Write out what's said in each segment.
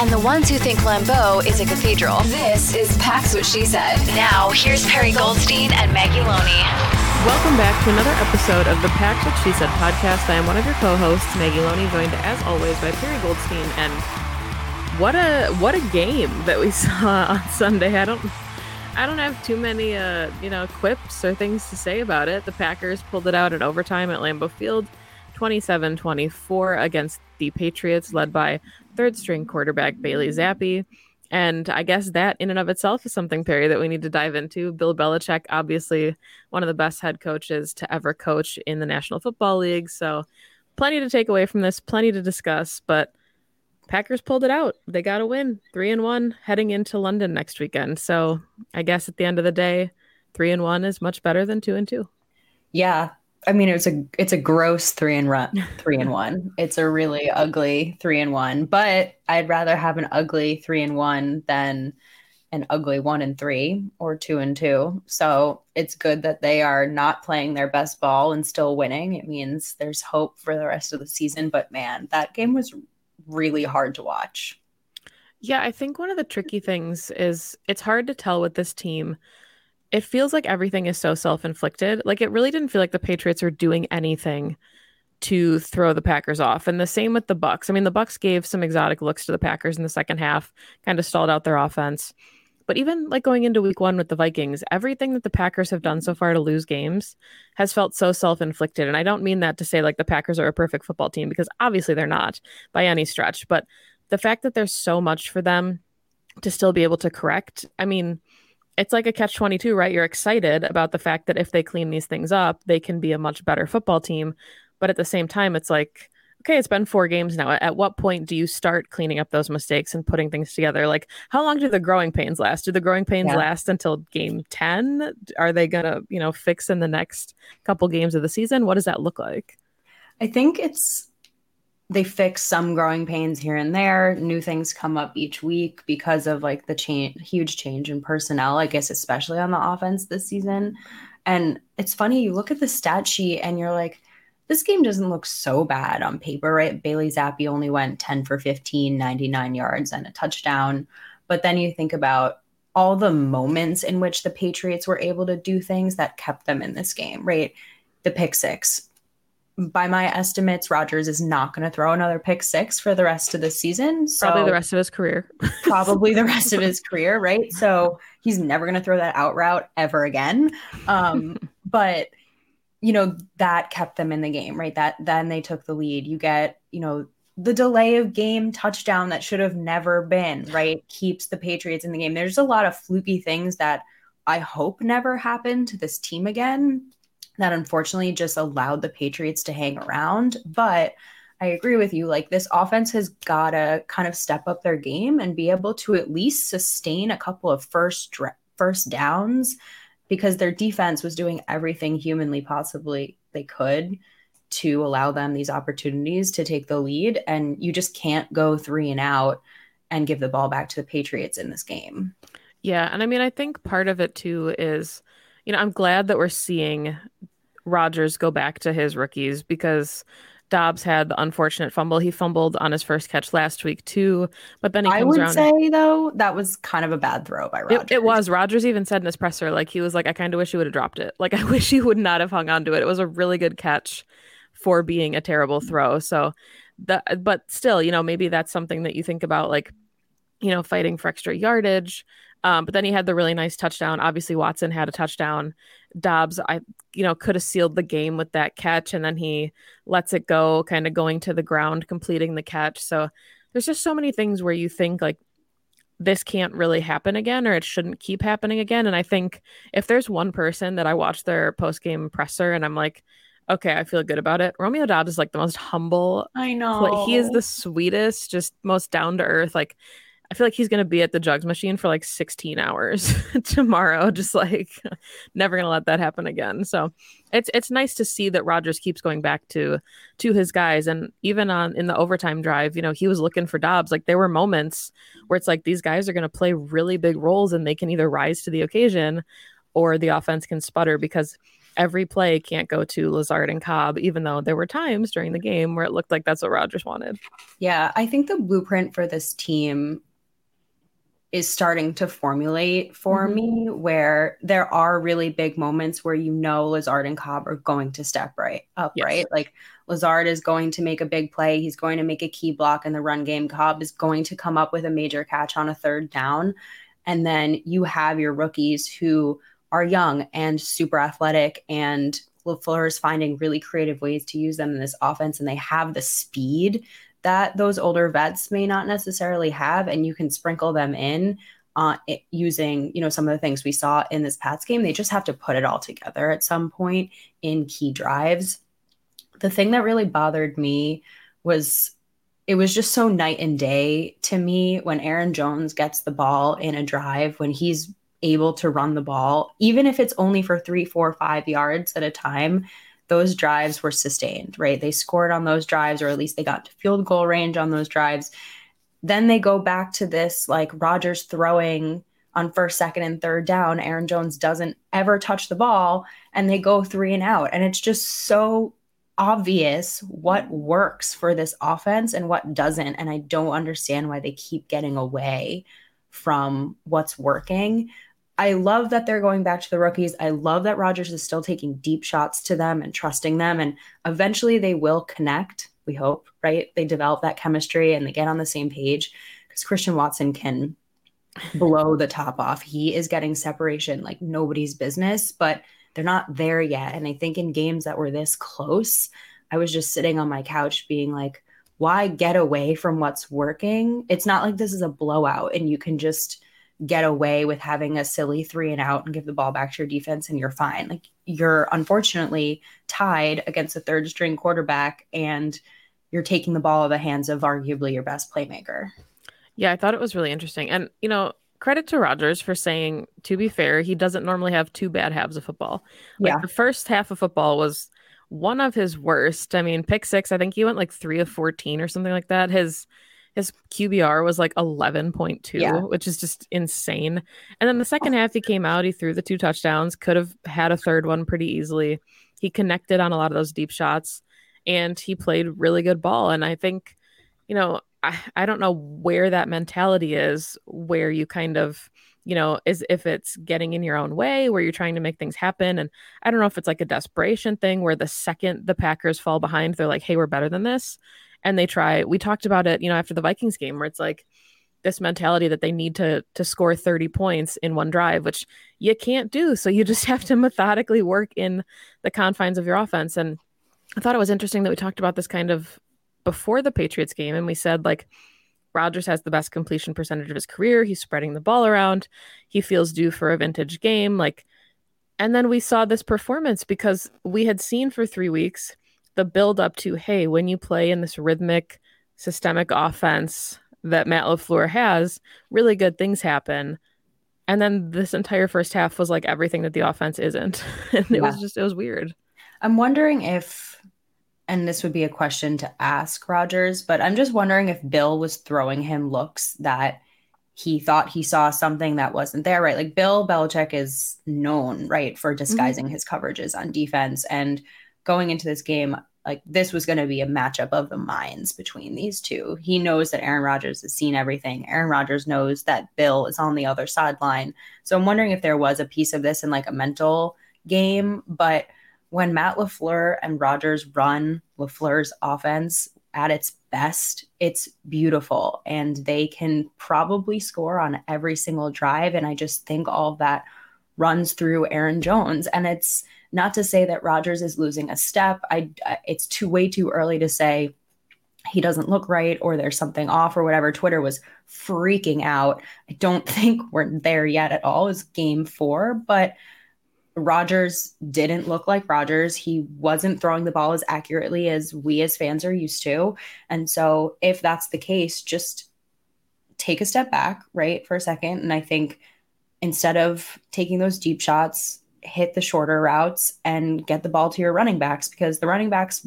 and the ones who think Lambeau is a cathedral. This is Pax What She Said. Now, here's Perry Goldstein and Maggie Loney. Welcome back to another episode of the Pax What She Said podcast. I am one of your co-hosts, Maggie Loney, joined as always by Perry Goldstein. And what a what a game that we saw on Sunday. I don't I don't have too many uh, you know, quips or things to say about it. The Packers pulled it out in overtime at Lambeau Field. 27 24 against the Patriots, led by third string quarterback Bailey Zappe. And I guess that in and of itself is something, Perry, that we need to dive into. Bill Belichick, obviously one of the best head coaches to ever coach in the National Football League. So plenty to take away from this, plenty to discuss. But Packers pulled it out. They got a win, three and one, heading into London next weekend. So I guess at the end of the day, three and one is much better than two and two. Yeah, I mean, it's a it's a gross three and run three and one. It's a really ugly three and one. But I'd rather have an ugly three and one than an ugly one and three or two and two. So it's good that they are not playing their best ball and still winning. It means there's hope for the rest of the season. But man, that game was really hard to watch. Yeah, I think one of the tricky things is it's hard to tell with this team it feels like everything is so self-inflicted. Like it really didn't feel like the Patriots are doing anything to throw the Packers off. And the same with the Bucks. I mean, the Bucks gave some exotic looks to the Packers in the second half, kind of stalled out their offense. But even like going into week 1 with the Vikings, everything that the Packers have done so far to lose games has felt so self-inflicted. And I don't mean that to say like the Packers are a perfect football team because obviously they're not by any stretch, but the fact that there's so much for them to still be able to correct. I mean, it's like a catch 22, right? You're excited about the fact that if they clean these things up, they can be a much better football team. But at the same time, it's like, okay, it's been four games now. At what point do you start cleaning up those mistakes and putting things together? Like, how long do the growing pains last? Do the growing pains yeah. last until game 10? Are they going to, you know, fix in the next couple games of the season? What does that look like? I think it's they fix some growing pains here and there. New things come up each week because of like the change, huge change in personnel, I guess, especially on the offense this season. And it's funny, you look at the stat sheet and you're like, this game doesn't look so bad on paper, right? Bailey Zappe only went 10 for 15, 99 yards and a touchdown. But then you think about all the moments in which the Patriots were able to do things that kept them in this game, right? The pick six, by my estimates, Rodgers is not going to throw another pick six for the rest of the season. So probably the rest of his career. probably the rest of his career, right? So he's never going to throw that out route ever again. Um, but you know that kept them in the game, right? That then they took the lead. You get you know the delay of game touchdown that should have never been, right? Keeps the Patriots in the game. There's a lot of fluky things that I hope never happen to this team again that unfortunately just allowed the Patriots to hang around. But I agree with you. Like this offense has got to kind of step up their game and be able to at least sustain a couple of first first downs because their defense was doing everything humanly possibly they could to allow them these opportunities to take the lead and you just can't go 3 and out and give the ball back to the Patriots in this game. Yeah, and I mean I think part of it too is you know, I'm glad that we're seeing Rodgers go back to his rookies because Doubs had the unfortunate fumble. He fumbled on his first catch last week too, but then he I would around. say though that was kind of a bad throw by Rodgers. It, it was. Rodgers even said in his presser, like he was like, I kind of wish he would have dropped it. Like I wish he would not have hung on to it. It was a really good catch for being a terrible throw. So the but still, you know, maybe that's something that you think about, like, you know, fighting for extra yardage. Um, but then he had the really nice touchdown. Obviously, Watson had a touchdown. Doubs, I you know, could have sealed the game with that catch, and then he lets it go, kind of going to the ground, completing the catch. So there's just so many things where you think like this can't really happen again, or it shouldn't keep happening again. And I think if there's one person that I watch their post game presser and I'm like, okay, I feel good about it. Romeo Doubs is like the most humble. I know. He is the sweetest, just most down to earth. Like I feel like he's gonna be at the jugs machine for like 16 hours tomorrow. Just like never gonna let that happen again. So it's it's nice to see that Rodgers keeps going back to to his guys. And even on in the overtime drive, you know, he was looking for Doubs. Like there were moments where it's like these guys are gonna play really big roles and they can either rise to the occasion or the offense can sputter because every play can't go to Lazard and Cobb, even though there were times during the game where it looked like that's what Rodgers wanted. Yeah, I think the blueprint for this team is starting to formulate for Mhm. me where there are really big moments where you know Lazard and Cobb are going to step right up, Yes. right? Like Lazard is going to make a big play. He's going to make a key block in the run game. Cobb is going to come up with a major catch on a third down. And then you have your rookies who are young and super athletic and LaFleur is finding really creative ways to use them in this offense and they have the speed that those older vets may not necessarily have and you can sprinkle them in uh, using you know some of the things we saw in this Pats game they just have to put it all together at some point in key drives. The thing that really bothered me was it was just so night and day to me when Aaron Jones gets the ball in a drive when he's able to run the ball even if it's only for three four five yards at a time those drives were sustained, right? They scored on those drives, or at least they got to field goal range on those drives. Then they go back to this like Rodgers throwing on first, second, and third down. Aaron Jones doesn't ever touch the ball, and they go three and out. And it's just so obvious what works for this offense and what doesn't. And I don't understand why they keep getting away from what's working. I love that they're going back to the rookies. I love that Rodgers is still taking deep shots to them and trusting them. And eventually they will connect, we hope, right? They develop that chemistry and they get on the same page because Christian Watson can blow the top off. He is getting separation like nobody's business, but they're not there yet. And I think in games that were this close, I was just sitting on my couch being like, why get away from what's working? It's not like this is a blowout and you can just get away with having a silly three and out and give the ball back to your defense and you're fine. Like you're unfortunately tied against a third string quarterback and you're taking the ball out of the hands of arguably your best playmaker. Yeah, I thought it was really interesting. And, you know, credit to Rodgers for saying, to be fair, he doesn't normally have two bad halves of football. Like Yeah. the first half of football was one of his worst. I mean, pick six, I think he went like three of 14 or something like that. His his QBR was like 11.2, Yeah. which is just insane. And then the second oh. half, he came out, he threw the two touchdowns, could have had a third one pretty easily. He connected on a lot of those deep shots and he played really good ball. And I think, you know, I, I don't know where that mentality is, where you kind of, you know, is if it's getting in your own way, where you're trying to make things happen. And I don't know if it's like a desperation thing where the second the Packers fall behind, they're like, hey, we're better than this. And they try. We talked about it, you know, after the Vikings game, where it's like this mentality that they need to to score 30 points in one drive, which you can't do. So you just have to methodically work in the confines of your offense. And I thought it was interesting that we talked about this kind of before the Patriots game, and we said like Rodgers has the best completion percentage of his career. He's spreading the ball around. He feels due for a vintage game. Like, and then we saw this performance because we had seen for three weeks the build up to hey, when you play in this rhythmic, systemic offense that Matt LaFleur has, really good things happen. And then this entire first half was like everything that the offense isn't. and it was just, it was weird. I'm wondering if, and this would be a question to ask Rodgers, but I'm just wondering if Bill was throwing him looks that he thought he saw something that wasn't there, right? Like Bill Belichick is known, right, for mm-hmm. disguising his coverages on defense. And going into this game, like this was going to be a matchup of the minds between these two. He knows that Aaron Rodgers has seen everything. Aaron Rodgers knows that Bill is on the other sideline. So I'm wondering if there was a piece of this in like a mental game. But when Matt LaFleur and Rodgers run LaFleur's offense at its best, it's beautiful. And they can probably score on every single drive. And I just think all that runs through Aaron Jones. And it's not to say that Rodgers is losing a step. I it's too way too early to say he doesn't look right or there's something off or whatever. Twitter was freaking out. I don't think we're there yet at all. Is game four, but Rodgers didn't look like Rodgers. He wasn't throwing the ball as accurately as we as fans are used to. And so, if that's the case, just take a step back, right, for a second. And I think instead of taking those deep shots, hit the shorter routes and get the ball to your running backs because the running backs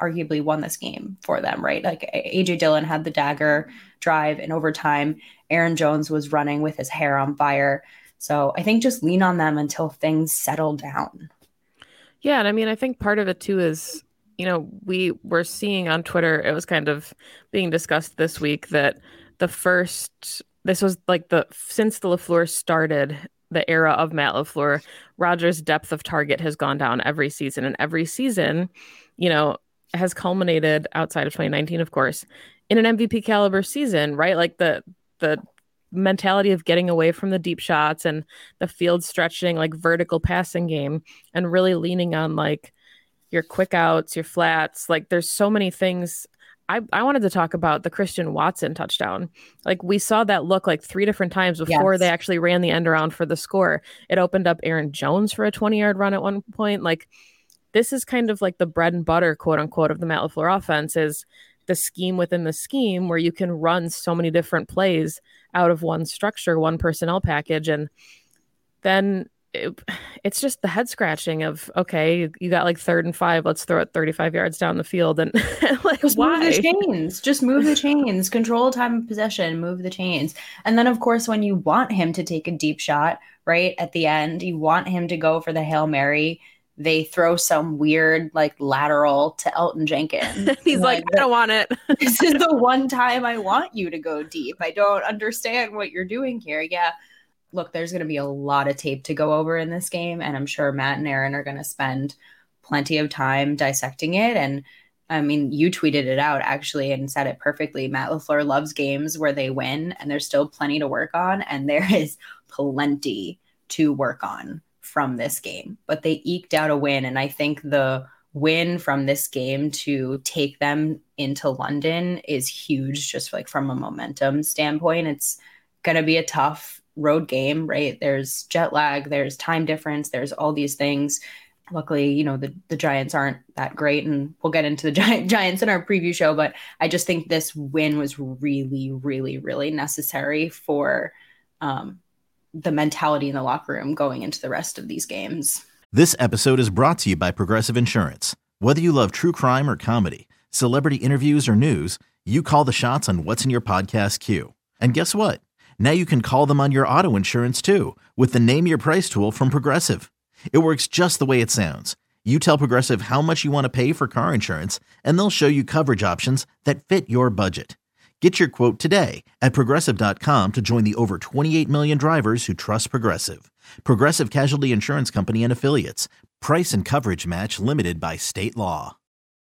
arguably won this game for them, right? Like AJ Dillon had the dagger drive in overtime. Aaron Jones was running with his hair on fire. So I think just lean on them until things settle down. Yeah. And I mean, I think part of it too is, you know, we were seeing on Twitter, it was kind of being discussed this week that the first, this was like the, since the LaFleur started the era of Matt LaFleur, Rodgers' depth of target has gone down every season. And every season, you know, has culminated outside of 2019, of course, in an MVP caliber season, right? Like the the mentality of getting away from the deep shots and the field stretching, like vertical passing game, and really leaning on like your quick outs, your flats. Like there's so many things I, I wanted to talk about the Christian Watson touchdown. Like we saw that look like three different times before yes. they actually ran the end around for the score. It opened up Aaron Jones for a 20 yard run at one point. Like this is kind of like the bread and butter, quote unquote, of the Matt LaFleur offense is the scheme within the scheme where you can run so many different plays out of one structure, one personnel package. And then it, it's just the head scratching of okay, you got like third and five, let's throw it 35 yards down the field and like just why? move the chains, just move the chains, control time of possession, move the chains, and then of course when you want him to take a deep shot right at the end, you want him to go for the hail mary. They throw some weird like lateral to Elgton Jenkins. He's like, I don't want it. this is the one time I want you to go deep. I don't understand what you're doing here. Yeah look, there's going to be a lot of tape to go over in this game, and I'm sure Matt and Aaron are going to spend plenty of time dissecting it. And I mean, you tweeted it out actually and said it perfectly. Matt LaFleur loves games where they win, and there's still plenty to work on, and there is plenty to work on from this game. But they eked out a win, and I think the win from this game to take them into London is huge, just like from a momentum standpoint. It's going to be a tough road game, right? There's jet lag, there's time difference, there's all these things. Luckily, you know, the, the Giants aren't that great, and we'll get into the Gi- Giants in our preview show. But I just think this win was really, really, really necessary for um, the mentality in the locker room going into the rest of these games. This episode is brought to you by Progressive Insurance. Whether you love true crime or comedy, celebrity interviews or news, you call the shots on what's in your podcast queue. And guess what? Now you can call them on your auto insurance too with the Name Your Price tool from Progressive. It works just the way it sounds. You tell Progressive how much you want to pay for car insurance, and they'll show you coverage options that fit your budget. Get your quote today at progressive.com to join the over 28 million drivers who trust Progressive. Progressive Casualty Insurance Company and Affiliates. Price and coverage match limited by state law.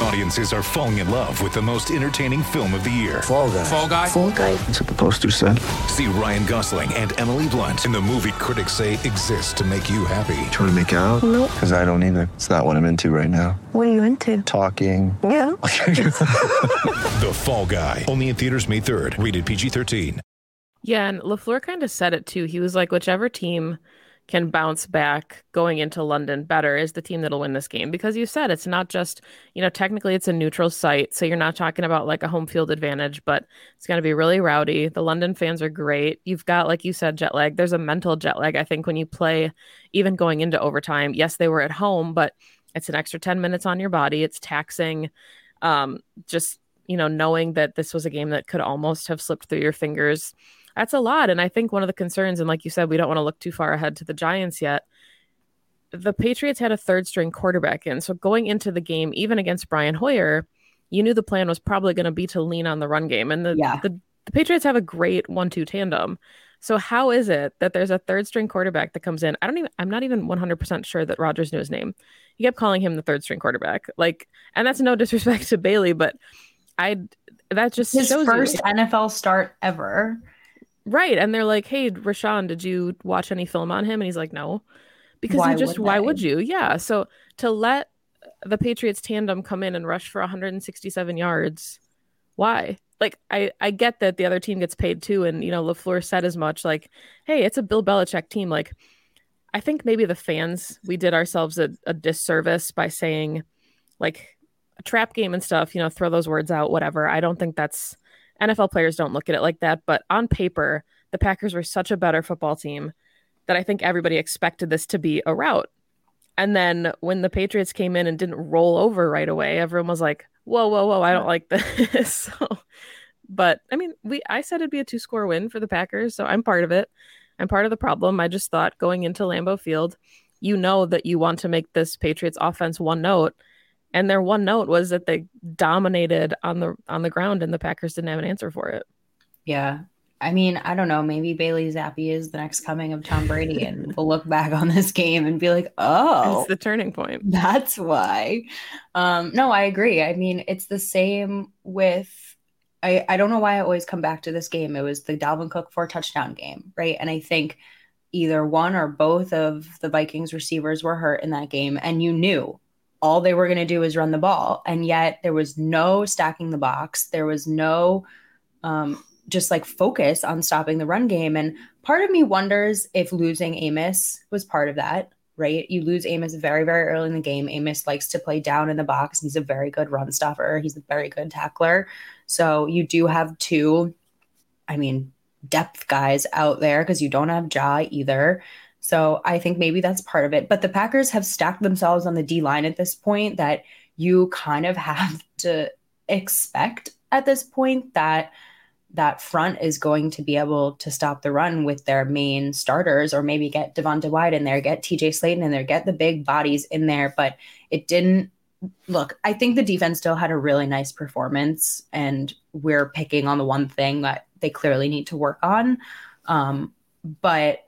Audiences are falling in love with the most entertaining film of the year. Fall guy. Fall guy. Fall guy. That's what the poster said. See Ryan Gosling and Emily Blunt in the movie critics say exists to make you happy. Trying to make it out? Nope. Because I don't either. It's not what I'm into right now. What are you into? Talking. Yeah. the Fall Guy. Only in theaters May 3rd. Rated PG-13. Yeah, and LaFleur kind of said it too. He was like, whichever team can bounce back going into London better is the team that'll win this game because you said it's not just, you know, technically it's a neutral site. So you're not talking about like a home field advantage, but it's going to be really rowdy. The London fans are great. You've got, like you said, jet lag. There's a mental jet lag, I think, when you play even going into overtime. Yes, they were at home, but it's an extra 10 minutes on your body. It's taxing. Um, just you know, knowing that this was a game that could almost have slipped through your fingers. That's a lot. And I think one of the concerns, and like you said, we don't want to look too far ahead to the Giants yet. The Patriots had a third string quarterback in. So going into the game, even against Brian Hoyer, you knew the plan was probably going to be to lean on the run game. And the, Yeah. the, the Patriots have a great one two tandem. So how is it that there's a third string quarterback that comes in? I don't even I'm not even 100% sure that Rodgers knew his name. He kept calling him the third string quarterback. Like and that's no disrespect to Bailey, but I that just His first you. NFL start ever. Right. And they're like, "Hey, Rashan, did you watch any film on him?" And he's like, "No." Because Why you just would why would you? Yeah. So to let the Patriots tandem come in and rush for 167 yards, why? Like I I get that the other team gets paid too and you know LaFleur said as much like, "Hey, it's a Bill Belichick team." Like I think maybe the fans we did ourselves a, a disservice by saying like a trap game and stuff, you know, throw those words out, whatever. I don't think that's NFL players don't look at it like that, but on paper, the Packers were such a better football team that I think everybody expected this to be a rout. And then when the Patriots came in and didn't roll over right away, everyone was like, "Whoa, whoa, whoa! I don't like this." so, but I mean, we I said it'd be a two score win for the Packers, so I'm part of it. I'm part of the problem. I just thought going into Lambeau Field, you know that you want to make this Patriots offense one note, and their one note was that they dominated on the on the ground, and the Packers didn't have an answer for it. Yeah. I mean, I don't know. Maybe Bailey Zappe is the next coming of Tom Brady, and we'll look back on this game and be like, oh, It's the turning point. That's why. Um, no, I agree. I mean, it's the same with I, I don't know why I always come back to this game. It was the Dalvin Cook four touchdown game, right? And I think either one or both of the Vikings receivers were hurt in that game, and you knew all they were going to do is run the ball, and yet there was no stacking the box. There was no um, just like focus on stopping the run game. And part of me wonders if losing Amos was part of that, right? You lose Amos very, very early in the game. Amos likes to play down in the box. He's a very good run stopper, he's a very good tackler. So you do have two, I mean, depth guys out there because you don't have Jaw either. So I think maybe that's part of it. But the Packers have stacked themselves on the D line at this point that you kind of have to expect at this point that that front is going to be able to stop the run with their main starters or maybe get Devonte Wyatt in there, get TJ Slaton in there, get the big bodies in there. But it didn't look, I think the defense still had a really nice performance and we're picking on the one thing that they clearly need to work on. Um, but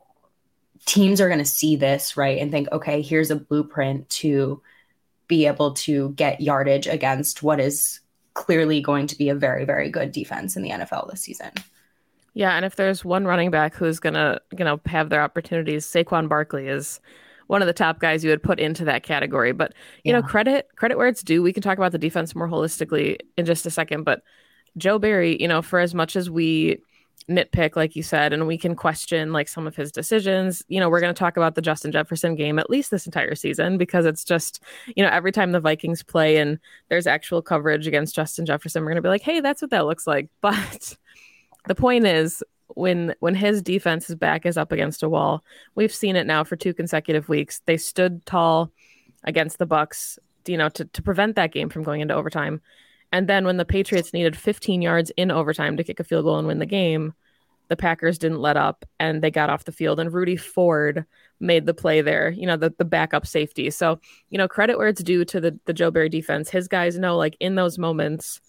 teams are going to see this, right? And think, okay, here's a blueprint to be able to get yardage against what is clearly going to be a very, very good defense in the NFL this season. Yeah, and if there's one running back who's gonna, you know, have their opportunities, Saquon Barkley is one of the top guys you would put into that category. But you know, credit credit where it's due. We can talk about the defense more holistically in just a second. But Joe Barry, you know, for as much as we nitpick, like you said, and we can question like some of his decisions, you know, we're going to talk about the Justin Jefferson game at least this entire season because it's just, you know, every time the Vikings play and there's actual coverage against Justin Jefferson, we're going to be like, hey, that's what that looks like. But the point is when when his defense's back is up against a wall we've seen it now for two consecutive weeks. They stood tall against the bucks you know to, to prevent that game from going into overtime and then when the patriots needed 15 yards in overtime to kick a field goal and win the game the packers didn't let up and they got off the field. And rudy ford made the play there you know the, the backup safety. So you know credit where it's due to the, the joe barry defense. His guys know like in those moments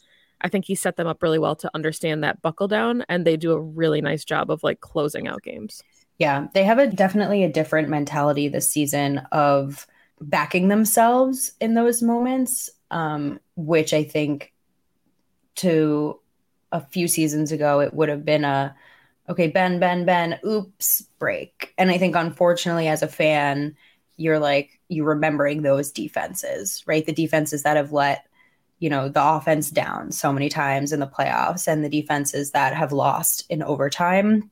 I think he set them up really well to understand that buckle down, and they do a really nice job of like closing out games. Yeah, they have a definitely a different mentality this season of backing themselves in those moments, um, which I think to a few seasons ago it would have been a okay, Ben, Ben, Ben, oops, break. And I think unfortunately as a fan, you're like you're remembering those defenses, right? The defenses that have let you know the offense down so many times in the playoffs and the defenses that have lost in overtime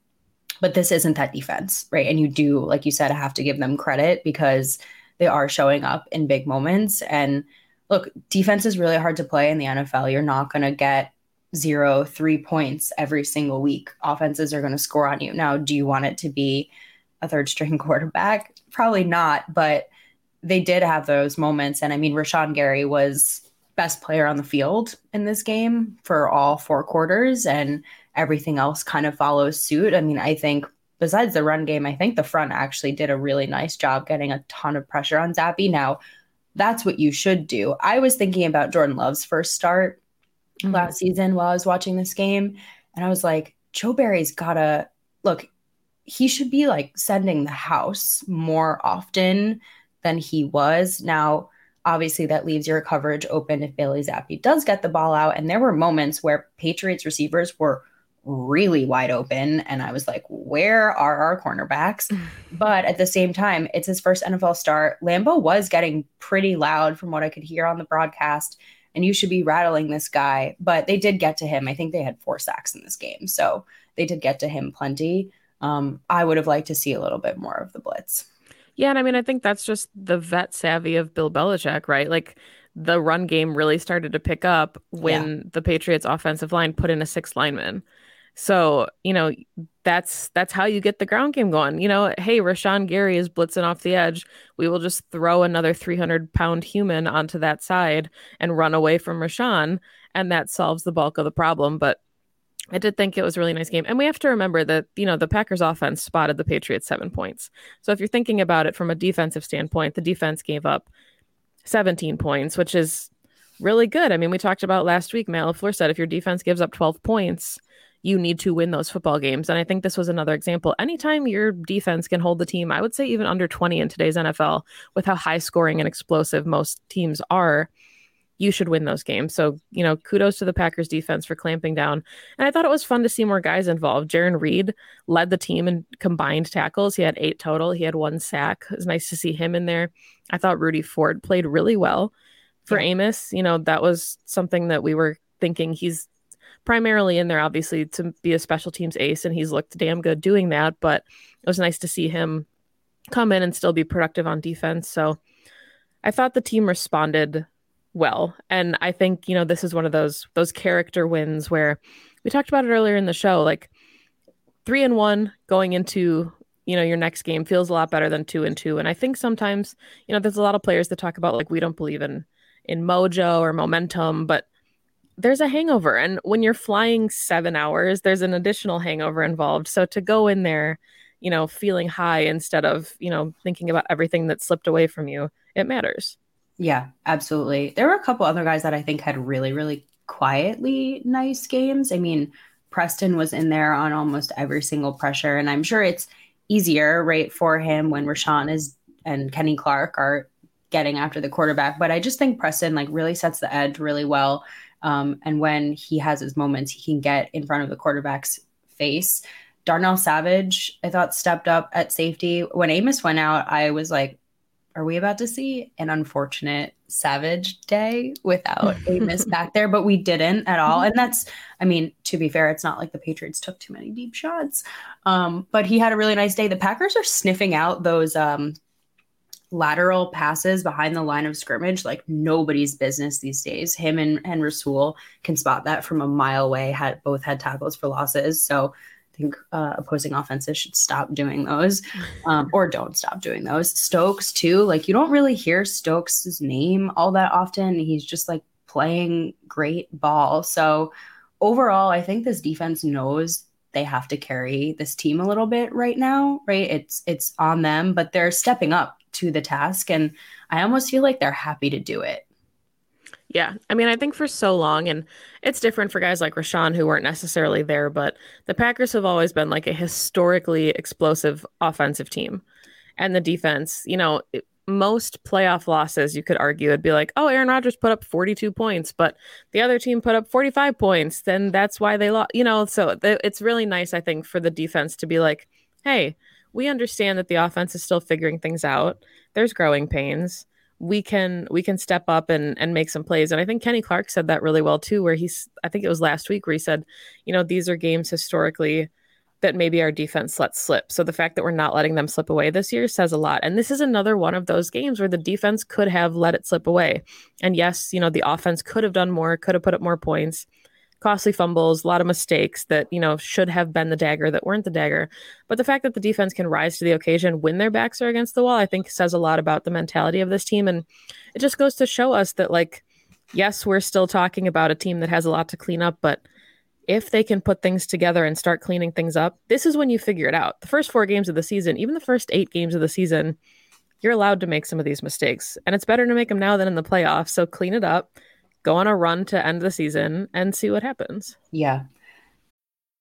but this isn't that defense right and you do like you said have to give them credit because they are showing up in big moments and look defense is really hard to play in the nfl you're not going to get zero three points every single week. Offenses are going to score on you. Now do you want it to be a third string quarterback? Probably not but they did have those moments. And i mean rashan gary was best player on the field in this game for all four quarters, and everything else kind of follows suit. I mean, I think besides the run game, I think the front actually did a really nice job getting a ton of pressure on Zappe. Now, that's what you should do. I was thinking about Jordan Love's first start mm-hmm. last season while I was watching this game, and I was like, Joe Barry's gotta look, he should be like sending the house more often than he was. Now, obviously, that leaves your coverage open if Bailey Zappe does get the ball out. And there were moments where Patriots receivers were really wide open. And I was like, where are our cornerbacks? but at the same time, it's his first NFL start. Lambeau was getting pretty loud from what I could hear on the broadcast. And you should be rattling this guy. But they did get to him. I think they had four sacks in this game. So they did get to him plenty. Um, I would have liked to see a little bit more of the blitz. Yeah, and I mean, I think that's just the vet savvy of Bill Belichick, right? Like the run game really started to pick up when yeah. the Patriots offensive line put in a six lineman. So, you know, that's that's how you get the ground game going. You know, hey, Rashan Gary is blitzing off the edge. We will just throw another 300 pound human onto that side and run away from Rashan, and that solves the bulk of the problem. But I did think it was a really nice game. And we have to remember that, you know, the Packers offense spotted the Patriots seven points. So if you're thinking about it from a defensive standpoint, the defense gave up 17 points, which is really good. I mean, we talked about last week, Matt said if your defense gives up 12 points, you need to win those football games. And I think this was another example. Anytime your defense can hold the team, I would say even under 20 in today's NFL, with how high scoring and explosive most teams are, you should win those games. So, you know, kudos to the Packers defense for clamping down. And I thought it was fun to see more guys involved. Jarran Reed led the team in combined tackles. He had eight total. He had one sack. It was nice to see him in there. I thought Rudy Ford played really well for yeah. Amos. You know, that was something that we were thinking he's primarily in there, obviously, to be a special teams ace, and he's looked damn good doing that. But it was nice to see him come in and still be productive on defense. So I thought the team responded well. And I think, you know, this is one of those those character wins where we talked about it earlier in the show, like three and one going into you know your next game feels a lot better than two and two and i think sometimes you know there's a lot of players that talk about like we don't believe in in mojo or momentum but there's a hangover and when you're flying seven hours there's an additional hangover involved so to go in there you know feeling high instead of you know thinking about everything that slipped away from you it matters yeah, absolutely. There were a couple other guys that I think had really, really quietly nice games. I mean, Preston was in there on almost every single pressure, and I'm sure it's easier, right, for him when Rashan is and Kenny Clark are getting after the quarterback. But I just think Preston like really sets the edge really well. Um, and when he has his moments, he can get in front of the quarterback's face. Darnell Savage, I thought, stepped up at safety. When Amos went out, I was like, are we about to see an unfortunate savage day without Amos back there? But we didn't at all. And that's, I mean, to be fair, it's not like the Patriots took too many deep shots. Um, but he had a really nice day. The Packers are sniffing out those um, lateral passes behind the line of scrimmage like nobody's business these days. Him and, and Rasul can spot that from a mile away, had both had tackles for losses. So I think uh, opposing offenses should stop doing those um, or don't stop doing those. Stokes, too, like you don't really hear Stokes' name all that often. He's just like playing great ball. So overall, I think this defense knows they have to carry this team a little bit right now, right? It's it's on them, but they're stepping up to the task and I almost feel like they're happy to do it. Yeah. I mean, I think for so long, and it's different for guys like Rashan who weren't necessarily there, but the Packers have always been like a historically explosive offensive team. And the defense, you know, most playoff losses, you could argue, it'd be like, oh, Aaron Rodgers put up 42 points, but the other team put up 45 points. Then that's why they lost, you know. So th- it's really nice, I think, for the defense to be like, hey, we understand that the offense is still figuring things out. There's growing pains. We can we can step up and and make some plays. And i think kenny clark said that really well too where he's i think it was last week where he said you know these are games historically that maybe our defense lets slip. So the fact that we're not letting them slip away this year says a lot. And this is another one of those games where the defense could have let it slip away. And yes you know the offense could have done more could have put up more points costly fumbles, a lot of mistakes that, you know, should have been the dagger that weren't the dagger. But the fact that the defense can rise to the occasion when their backs are against the wall, I think says a lot about the mentality of this team. And it just goes to show us that, like, yes, we're still talking about a team that has a lot to clean up, but if they can put things together and start cleaning things up, this is when you figure it out. The first four games of the season, even the first eight games of the season, you're allowed to make some of these mistakes. And it's better to make them now than in the playoffs. So clean it up, go on a run to end the season and see what happens. Yeah.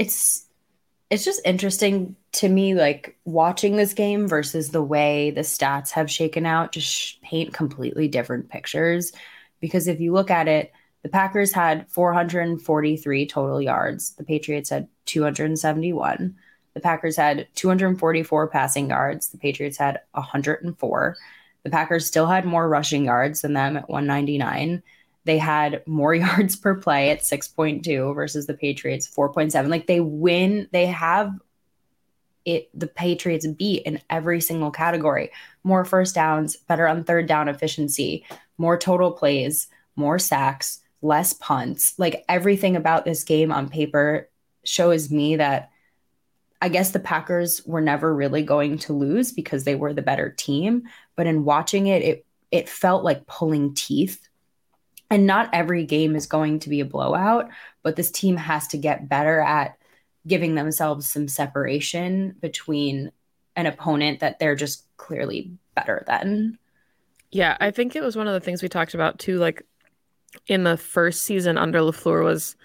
it's it's just interesting to me like watching this game versus the way the stats have shaken out just paint completely different pictures. Because if you look at it the packers had 443 total yards. The patriots had 271 the packers had 244 passing yards. The patriots had 104 the packers still had more rushing yards than them at 199 they had more yards per play at 6.2 versus the Patriots 4.7. Like they win, they have it the Patriots beat in every single category. More first downs, better on third down efficiency, more total plays, more sacks, less punts. Like everything about this game on paper shows me that I guess the Packers were never really going to lose because they were the better team, but in watching it it it felt like pulling teeth and not every game is going to be a blowout, but this team has to get better at giving themselves some separation between an opponent that they're just clearly better than. Yeah, I think it was one of the things we talked about too, like in the first season under LaFleur was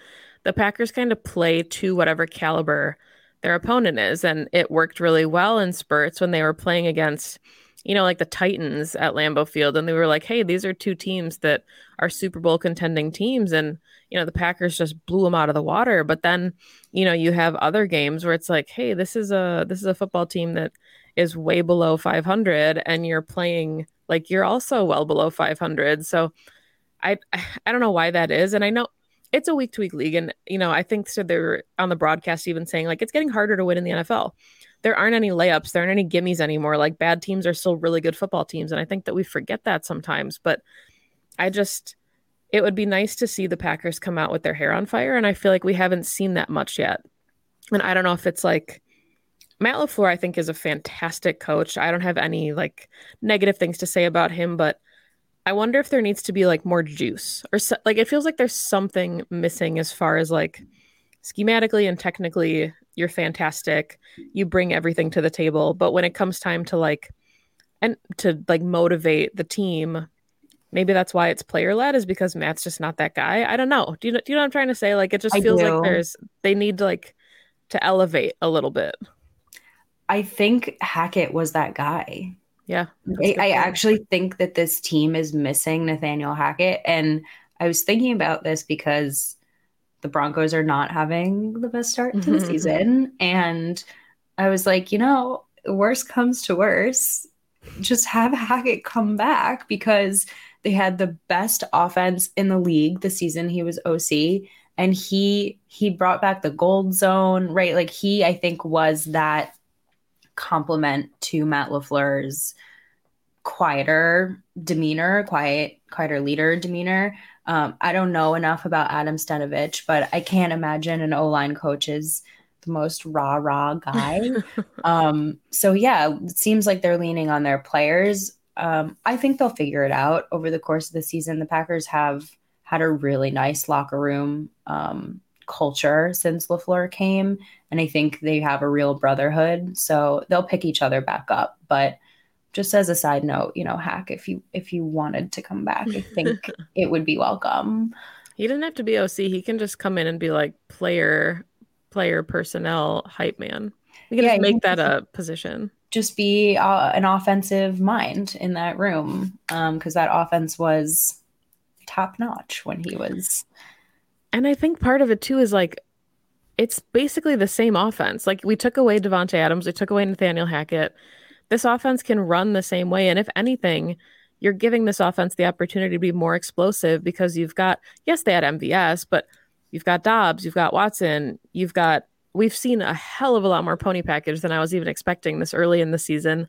the Packers kind of play to whatever caliber their opponent is. And it worked really well in spurts when they were playing against you know, like the Titans at Lambeau Field, and they were like, hey, these are two teams that are Super Bowl contending teams. And, you know, the Packers just blew them out of the water. But then, you know, you have other games where it's like, hey, this is a this is a football team that is way below 500 and you're playing like you're also well below 500 so i i don't know why that is and i know it's a week to week league and you know i think so they're on the broadcast even saying like it's getting harder to win in the nfl there aren't any layups, there aren't any gimmies anymore. Like bad teams are still really good football teams. And I think that we forget that sometimes. But I just, it would be nice to see the Packers come out with their hair on fire. And I feel like we haven't seen that much yet. And I don't know if it's like, Matt LaFleur, I think, is a fantastic coach. I don't have any like negative things to say about him, but I wonder if there needs to be like more juice or so, like it feels like there's something missing as far as like schematically and technically you're fantastic you bring everything to the table but when it comes time to like and to like motivate the team maybe that's why it's player led is because Matt's just not that guy. I don't know. Do you know, do you know what I'm trying to say? Like it just I feels do. like there's they need to like to elevate a little bit. I think Hackett was that guy. Yeah. I, I actually think that this team is missing Nathaniel Hackett. And I was thinking about this because the Broncos are not having the best start to the mm-hmm, mm-hmm. season. And I was like, you know, worst comes to worst, just have Hackett come back because they had the best offense in the league the season he was OC. And he he brought back the gold zone, right? Like he, I think, was that complement to Matt LaFleur's quieter demeanor, quiet, quieter leader demeanor. Um, I don't know enough about Adam Stenavich, but I can't imagine an O line coach is the most rah rah guy. um, so yeah, it seems like they're leaning on their players. Um, I think they'll figure it out over the course of the season. The Packers have had a really nice locker room um, culture since LaFleur came, and I think they have a real brotherhood. So they'll pick each other back up. But just as a side note, you know, Hack, if you if you wanted to come back, I think it would be welcome. He didn't have to be OC. He can just come in and be like player, player personnel hype man. We can Yeah, just make that a position. Just be uh, an offensive mind in that room, because that offense was top notch when he was. And I think part of it too is like it's basically the same offense. Like we took away Davante Adams, we took away Nathaniel Hackett. This offense can run the same way, and if anything, you're giving this offense the opportunity to be more explosive because you've got, yes, they had MVS, but you've got Doubs, you've got Watson, you've got, we've seen a hell of a lot more pony package than I was even expecting this early in the season.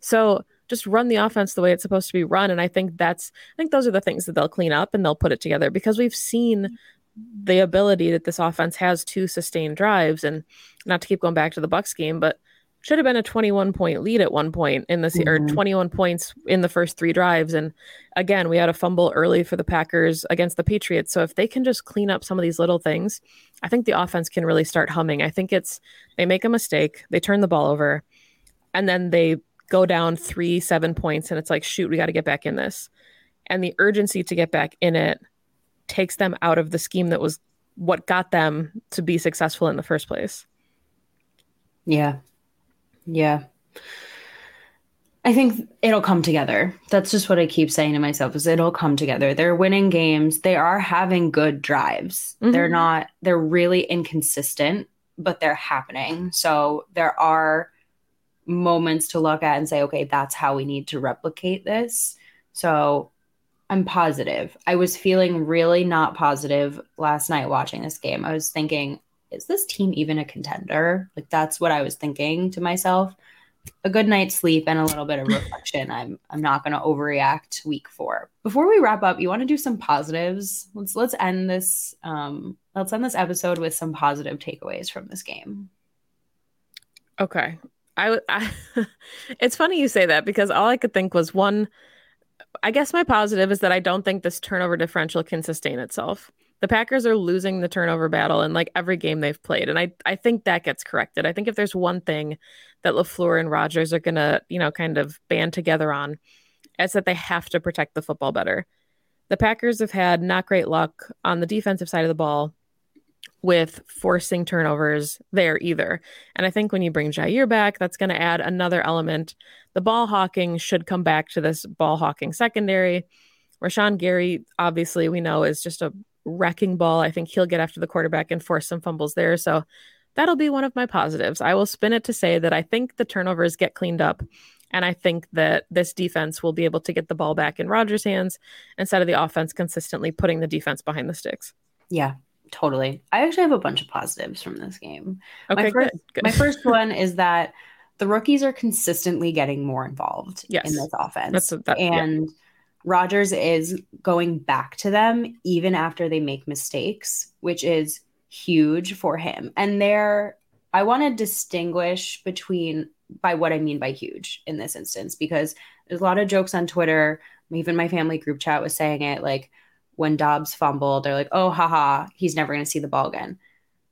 So just run the offense the way it's supposed to be run. And I think that's, I think those are the things that they'll clean up and they'll put it together because we've seen the ability that this offense has to sustain drives and not to keep going back to the Bucks game, but should have been a 21 point lead at one point in the mm-hmm. or 21 points in the first three drives. And again we had a fumble early for the packers against the patriots. So if they can just clean up some of these little things i think the offense can really start humming. I think it's they make a mistake they turn the ball over and then they go down three seven points and it's like shoot we got to get back in this. And the urgency to get back in it takes them out of the scheme that was what got them to be successful in the first place. Yeah yeah. I think it'll come together. That's just what I keep saying to myself is it'll come together. They're winning games. They are having good drives. Mm-hmm. They're not they're really inconsistent, but they're happening. So there are moments to look at and say, okay, that's how we need to replicate this. So I'm positive. I was feeling really not positive last night watching this game. I was thinking, is this team even a contender? Like that's what I was thinking to myself. A good night's sleep and a little bit of reflection. I'm I'm not going to overreact week 4. Before we wrap up, you want to do some positives? Let's let's end this um let's end this episode with some positive takeaways from this game. Okay. I, I it's funny you say that because all I could think was one I guess my positive is that I don't think this turnover differential can sustain itself the Packers are losing the turnover battle in like every game they've played. And I, I think that gets corrected. I think if there's one thing that LaFleur and Rodgers are going to, you know, kind of band together on, it's that they have to protect the football better. The Packers have had not great luck on the defensive side of the ball with forcing turnovers there either. And I think when you bring Jaire back, that's going to add another element. The ball hawking should come back to this ball hawking secondary. Rashan Gary, obviously, we know is just a wrecking ball. I think he'll get after the quarterback and force some fumbles there. So that'll be one of my positives. I will spin it to say that I think the turnovers get cleaned up. And I think that this defense will be able to get the ball back in Rodgers' hands instead of the offense consistently putting the defense behind the sticks. Yeah, totally. I actually have a bunch of positives from this game. Okay, my first, good, good. my first one is that the rookies are consistently getting more involved yes. in this offense. That's, that, and yeah Rodgers is going back to them even after they make mistakes, which is huge for him. And there, I want to distinguish between by what I mean by huge in this instance, because there's a lot of jokes on Twitter. Even my family group chat was saying it like when Doubs fumbled, they're like, oh, haha, he's never going to see the ball again.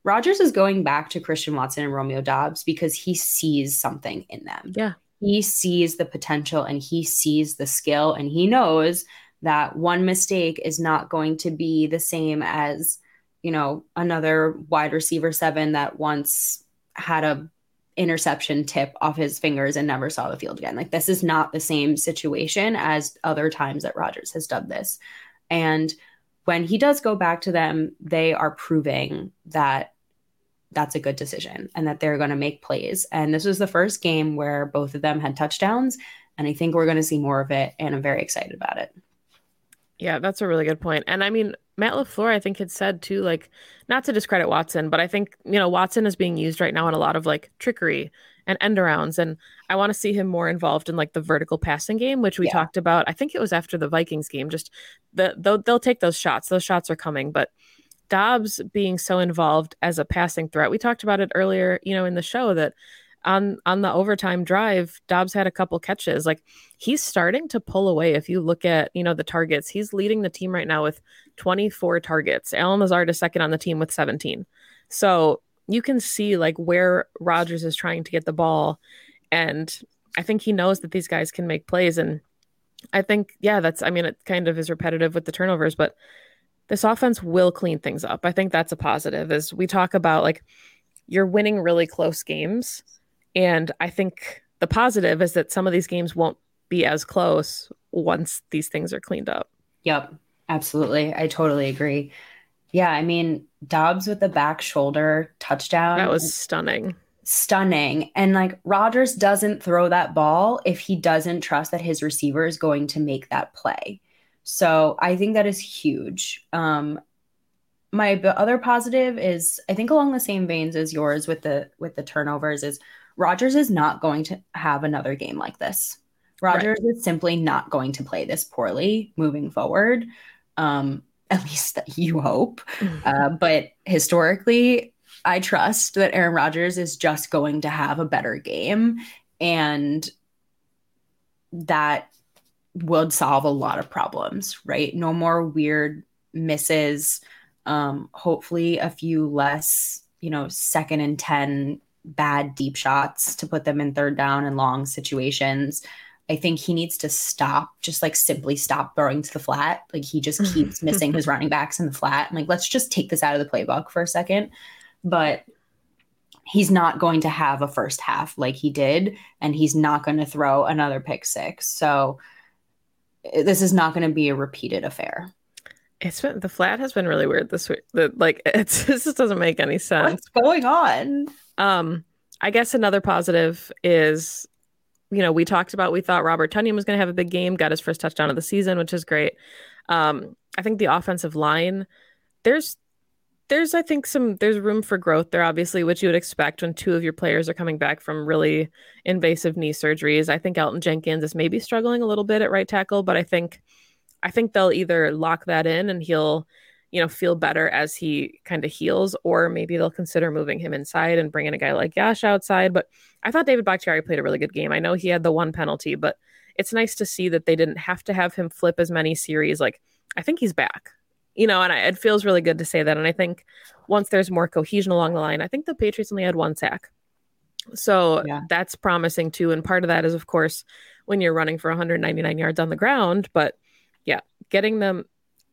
Rodgers is going back to Christian Watson and Romeo Doubs because he sees something in them. Yeah he sees the potential and he sees the skill and he knows that one mistake is not going to be the same as you know another wide receiver seven that once had a interception tip off his fingers and never saw the field again. Like this is not the same situation as other times that Rodgers has done this. And when he does go back to them they are proving that that's a good decision and that they're going to make plays. And this was the first game where both of them had touchdowns. And I think we're going to see more of it. And I'm very excited about it. Yeah, that's a really good point. And I mean, Matt LaFleur, I think, had said too, like, not to discredit Watson, but I think, you know, Watson is being used right now in a lot of like trickery and end arounds. And I want to see him more involved in like the vertical passing game, which we yeah. talked about. I think it was after the Vikings game. Just the they'll, they'll take those shots. Those shots are coming. But Doubs being so involved as a passing threat. We talked about it earlier, you know, in the show that on on the overtime drive, Doubs had a couple catches. Like he's starting to pull away. If you look at, you know, the targets, he's leading the team right now with 24 targets. Allen Lazard is second on the team with 17. So you can see like where Rodgers is trying to get the ball. And I think he knows that these guys can make plays. And I think, yeah, that's I mean, it kind of is repetitive with the turnovers, but this offense will clean things up. I think that's a positive as we talk about like you're winning really close games. And I think the positive is that some of these games won't be as close once these things are cleaned up. Yep, absolutely. I totally agree. Yeah, I mean, Doubs with the back shoulder touchdown. That was stunning. stunning. And like Rodgers doesn't throw that ball if he doesn't trust that his receiver is going to make that play. So I think that is huge. Um, my other positive is I think along the same veins as yours with the with the turnovers is Rodgers is not going to have another game like this. Rodgers right. is simply not going to play this poorly moving forward. Um, at least you hope. Mm-hmm. Uh, but historically, I trust that Aaron Rodgers is just going to have a better game and that would solve a lot of problems, right? No more weird misses. Um, hopefully, a few less, you know, second and 10 bad deep shots to put them in third down and long situations. I think he needs to stop, just like simply stop throwing to the flat. Like he just keeps missing his running backs in the flat. I'm like, let's just take this out of the playbook for a second. But he's not going to have a first half like he did, and he's not going to throw another pick six. So this is not going to be a repeated affair. It's been the flat has been really weird this week. The, like it's this just doesn't make any sense. What's going on? Um, I guess another positive is, you know, we talked about we thought Robert Tonyan was going to have a big game, got his first touchdown of the season, which is great. Um, I think the offensive line, there's there's I think some there's room for growth there, obviously, which you would expect when two of your players are coming back from really invasive knee surgeries. I think Elgton Jenkins is maybe struggling a little bit at right tackle, but I think I think they'll either lock that in and he'll you know, feel better as he kind of heals, or maybe they'll consider moving him inside and bringing a guy like Yosh outside. But I thought David Bakhtiari played a really good game. I know he had the one penalty, but it's nice to see that they didn't have to have him flip as many series. Like, I think he's back, you know, and I, it feels really good to say that. And I think once there's more cohesion along the line, I think the Patriots only had one sack. So yeah. that's promising too. And part of that is, of course, when you're running for 199 yards on the ground. But yeah, getting them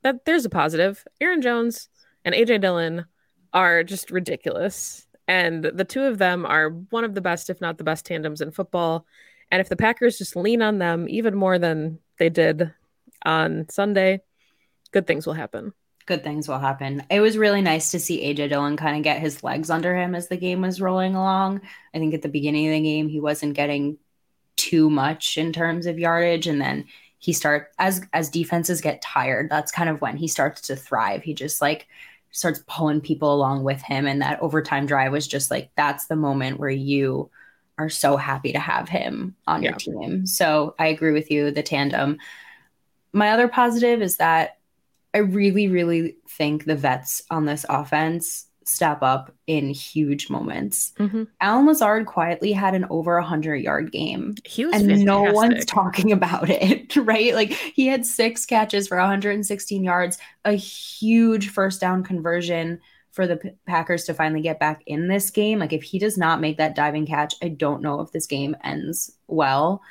that there's a positive. Aaron Jones and AJ Dillon are just ridiculous. And the two of them are one of the best, if not the best, tandems in football. And if the Packers just lean on them even more than they did on Sunday, good things will happen. Good things will happen. It was really nice to see AJ Dillon kind of get his legs under him as the game was rolling along. I think at the beginning of the game, he wasn't getting too much in terms of yardage. And then he start as as defenses get tired that's kind of when he starts to thrive he just like starts pulling people along with him and that overtime drive was just like that's the moment where you are so happy to have him on yeah. your team so i agree with you the tandem my other positive is that i really really think the vets on this offense step up in huge moments. Mm-hmm. Allen Lazard quietly had an over 100 yard game. He was and fantastic. no one's talking about it, right? Like he had six catches for 116 yards, a huge first down conversion for the P- Packers to finally get back in this game. Like if he does not make that diving catch, I don't know if this game ends well.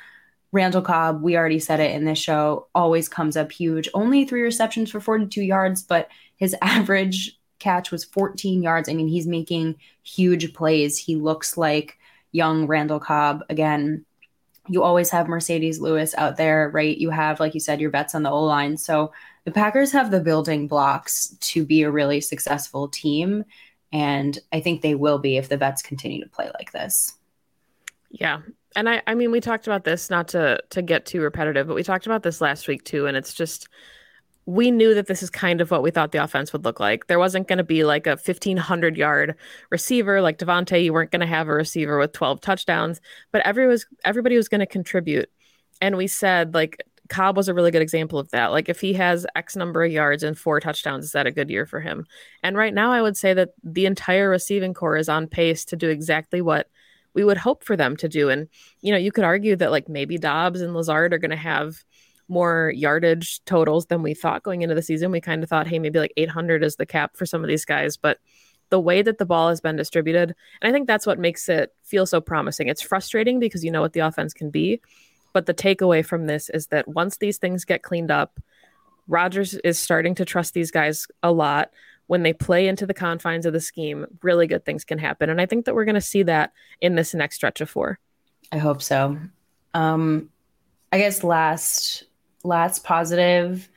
Randall Cobb, we already said it in this show, always comes up huge. Only three receptions for 42 yards, but his average catch was 14 yards. I mean, he's making huge plays. He looks like young Randall Cobb again. You always have Marcedes Lewis out there, right? You have, like you said, your vets on the O line. So the Packers have the building blocks to be a really successful team. And I think they will be if the vets continue to play like this. Yeah. And I, I mean, we talked about this not to to get too repetitive, but we talked about this last week too. And it's just we knew that this is kind of what we thought the offense would look like. There wasn't going to be like a 1500 yard receiver like Davante. You weren't going to have a receiver with 12 touchdowns, but every was, everybody was going to contribute. And we said like Cobb was a really good example of that. Like if he has X number of yards and four touchdowns, is that a good year for him? And right now, I would say that the entire receiving corps is on pace to do exactly what we would hope for them to do. And you know, you could argue that like maybe Doubs and Lazard are going to have more yardage totals than we thought going into the season. We kind of thought, hey, maybe like 800 is the cap for some of these guys, but the way that the ball has been distributed, and I think that's what makes it feel so promising. It's frustrating because you know what the offense can be, but the takeaway from this is that once these things get cleaned up, Rodgers is starting to trust these guys a lot. When they play into the confines of the scheme, really good things can happen. And I think that we're going to see that in this next stretch of four. I hope so. Um, I guess last last positive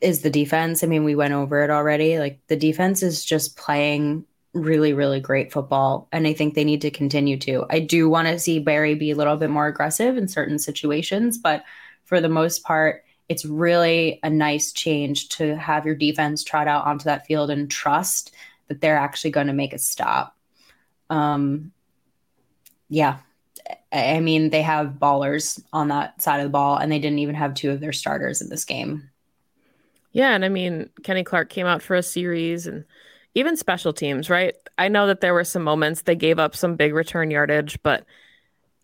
is the defense. I mean, we went over it already. Like the defense is just playing really, really great football. And I think they need to continue to. I do want to see Barry be a little bit more aggressive in certain situations, but for the most part, it's really a nice change to have your defense trot out onto that field and trust that they're actually going to make a stop. Um, yeah. I mean, they have ballers on that side of the ball, and they didn't even have two of their starters in this game. Yeah. And I mean, Kenny Clark came out for a series and even special teams, right? I know that there were some moments they gave up some big return yardage, but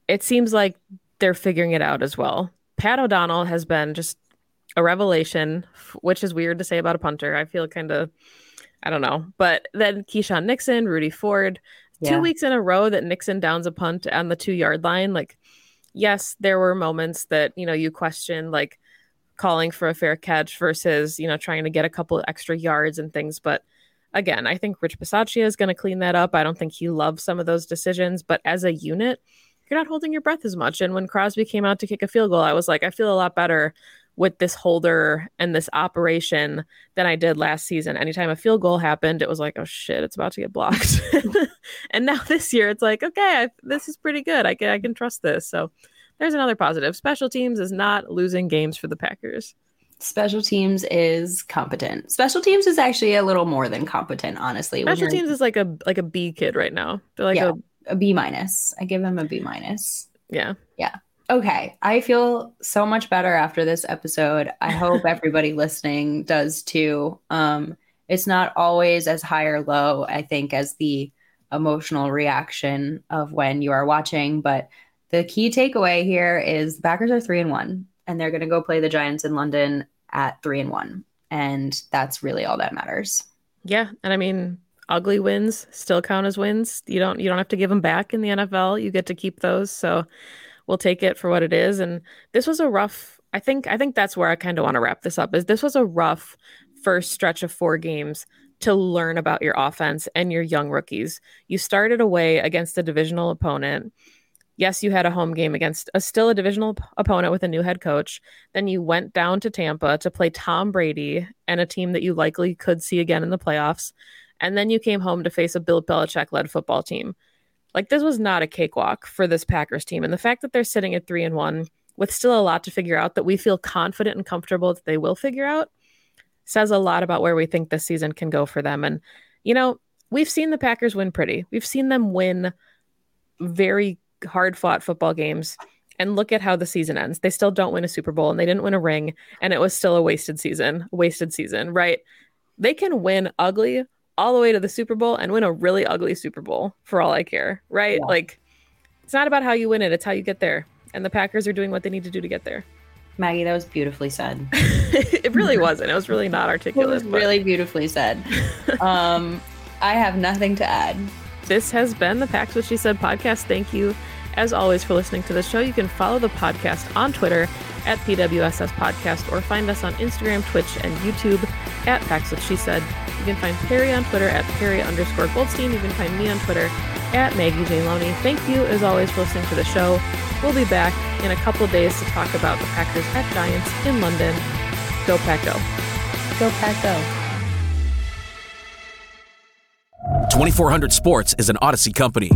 it seems like they're figuring it out as well. Pat O'Donnell has been just a revelation, which is weird to say about a punter. I feel kind of, I don't know. But then Keisean Nixon, Rudy Ford, yeah. two weeks in a row that Nixon downs a punt on the two yard line. Like, yes, there were moments that, you know, you question, like, calling for a fair catch versus, you know, trying to get a couple extra yards and things. But again, I think Rich Bisaccia is going to clean that up. I don't think he loves some of those decisions, but as a unit, you're not holding your breath as much. And when Crosby came out to kick a field goal, I was like, I feel a lot better with this holder and this operation than I did last season. Anytime a field goal happened, it was like, oh shit, it's about to get blocked. and now this year, it's like, okay, I, this is pretty good. I can I can trust this. So there's another positive. Special teams is not losing games for the Packers. Special teams is competent. Special teams is actually a little more than competent, honestly. Special teams is like a like a B kid right now. They're like yeah, a, a B minus. I give them a B minus. Yeah. Yeah. Okay. I feel so much better after this episode. I hope everybody listening does too. Um, it's not always as high or low, I think, as the emotional reaction of when you are watching, but the key takeaway here is the Packers are three and one, and they're going to go play the Giants in London at three and one, and that's really all that matters. Yeah, and I mean, ugly wins still count as wins. You don't you don't have to give them back in the NFL. You get to keep those. So we'll take it for what it is. And this was a rough. I think I think that's where I kind of want to wrap this up. Is this was a rough first stretch of four games to learn about your offense and your young rookies. You started away against a divisional opponent yes, you had a home game against a still a divisional p- opponent with a new head coach. Then you went down to Tampa to play Tom Brady and a team that you likely could see again in the playoffs. And then you came home to face a Bill Belichick led football team. Like this was not a cakewalk for this Packers team. And the fact that they're sitting at three and one with still a lot to figure out that we feel confident and comfortable that they will figure out says a lot about where we think this season can go for them. And, you know, we've seen the Packers win pretty. We've seen them win very hard fought football games and look at how the season ends. They still don't win a Super Bowl and they didn't win a ring and it was still a wasted season, wasted season, right? They can win ugly all the way to the Super Bowl and win a really ugly Super Bowl for all I care, right? Yeah. Like it's not about how you win it, it's how you get there. And the Packers are doing what they need to do to get there. Maggie, that was beautifully said. it really wasn't. It was really not articulate. It was but... really beautifully said. um, I have nothing to add. This has been the Packs What She Said podcast. Thank you as always, for listening to the show. You can follow the podcast on Twitter at PWSS Podcast or find us on Instagram, Twitch, and YouTube at Packs What She Said. You can find Perry on Twitter at Perry underscore Goldstein. You can find me on Twitter at Maggie J. Loney. Thank you, as always, for listening to the show. We'll be back in a couple days to talk about the Packers at Giants in London. Go Pack Go. Go Pack Go. 2400 Sports is an Odyssey company.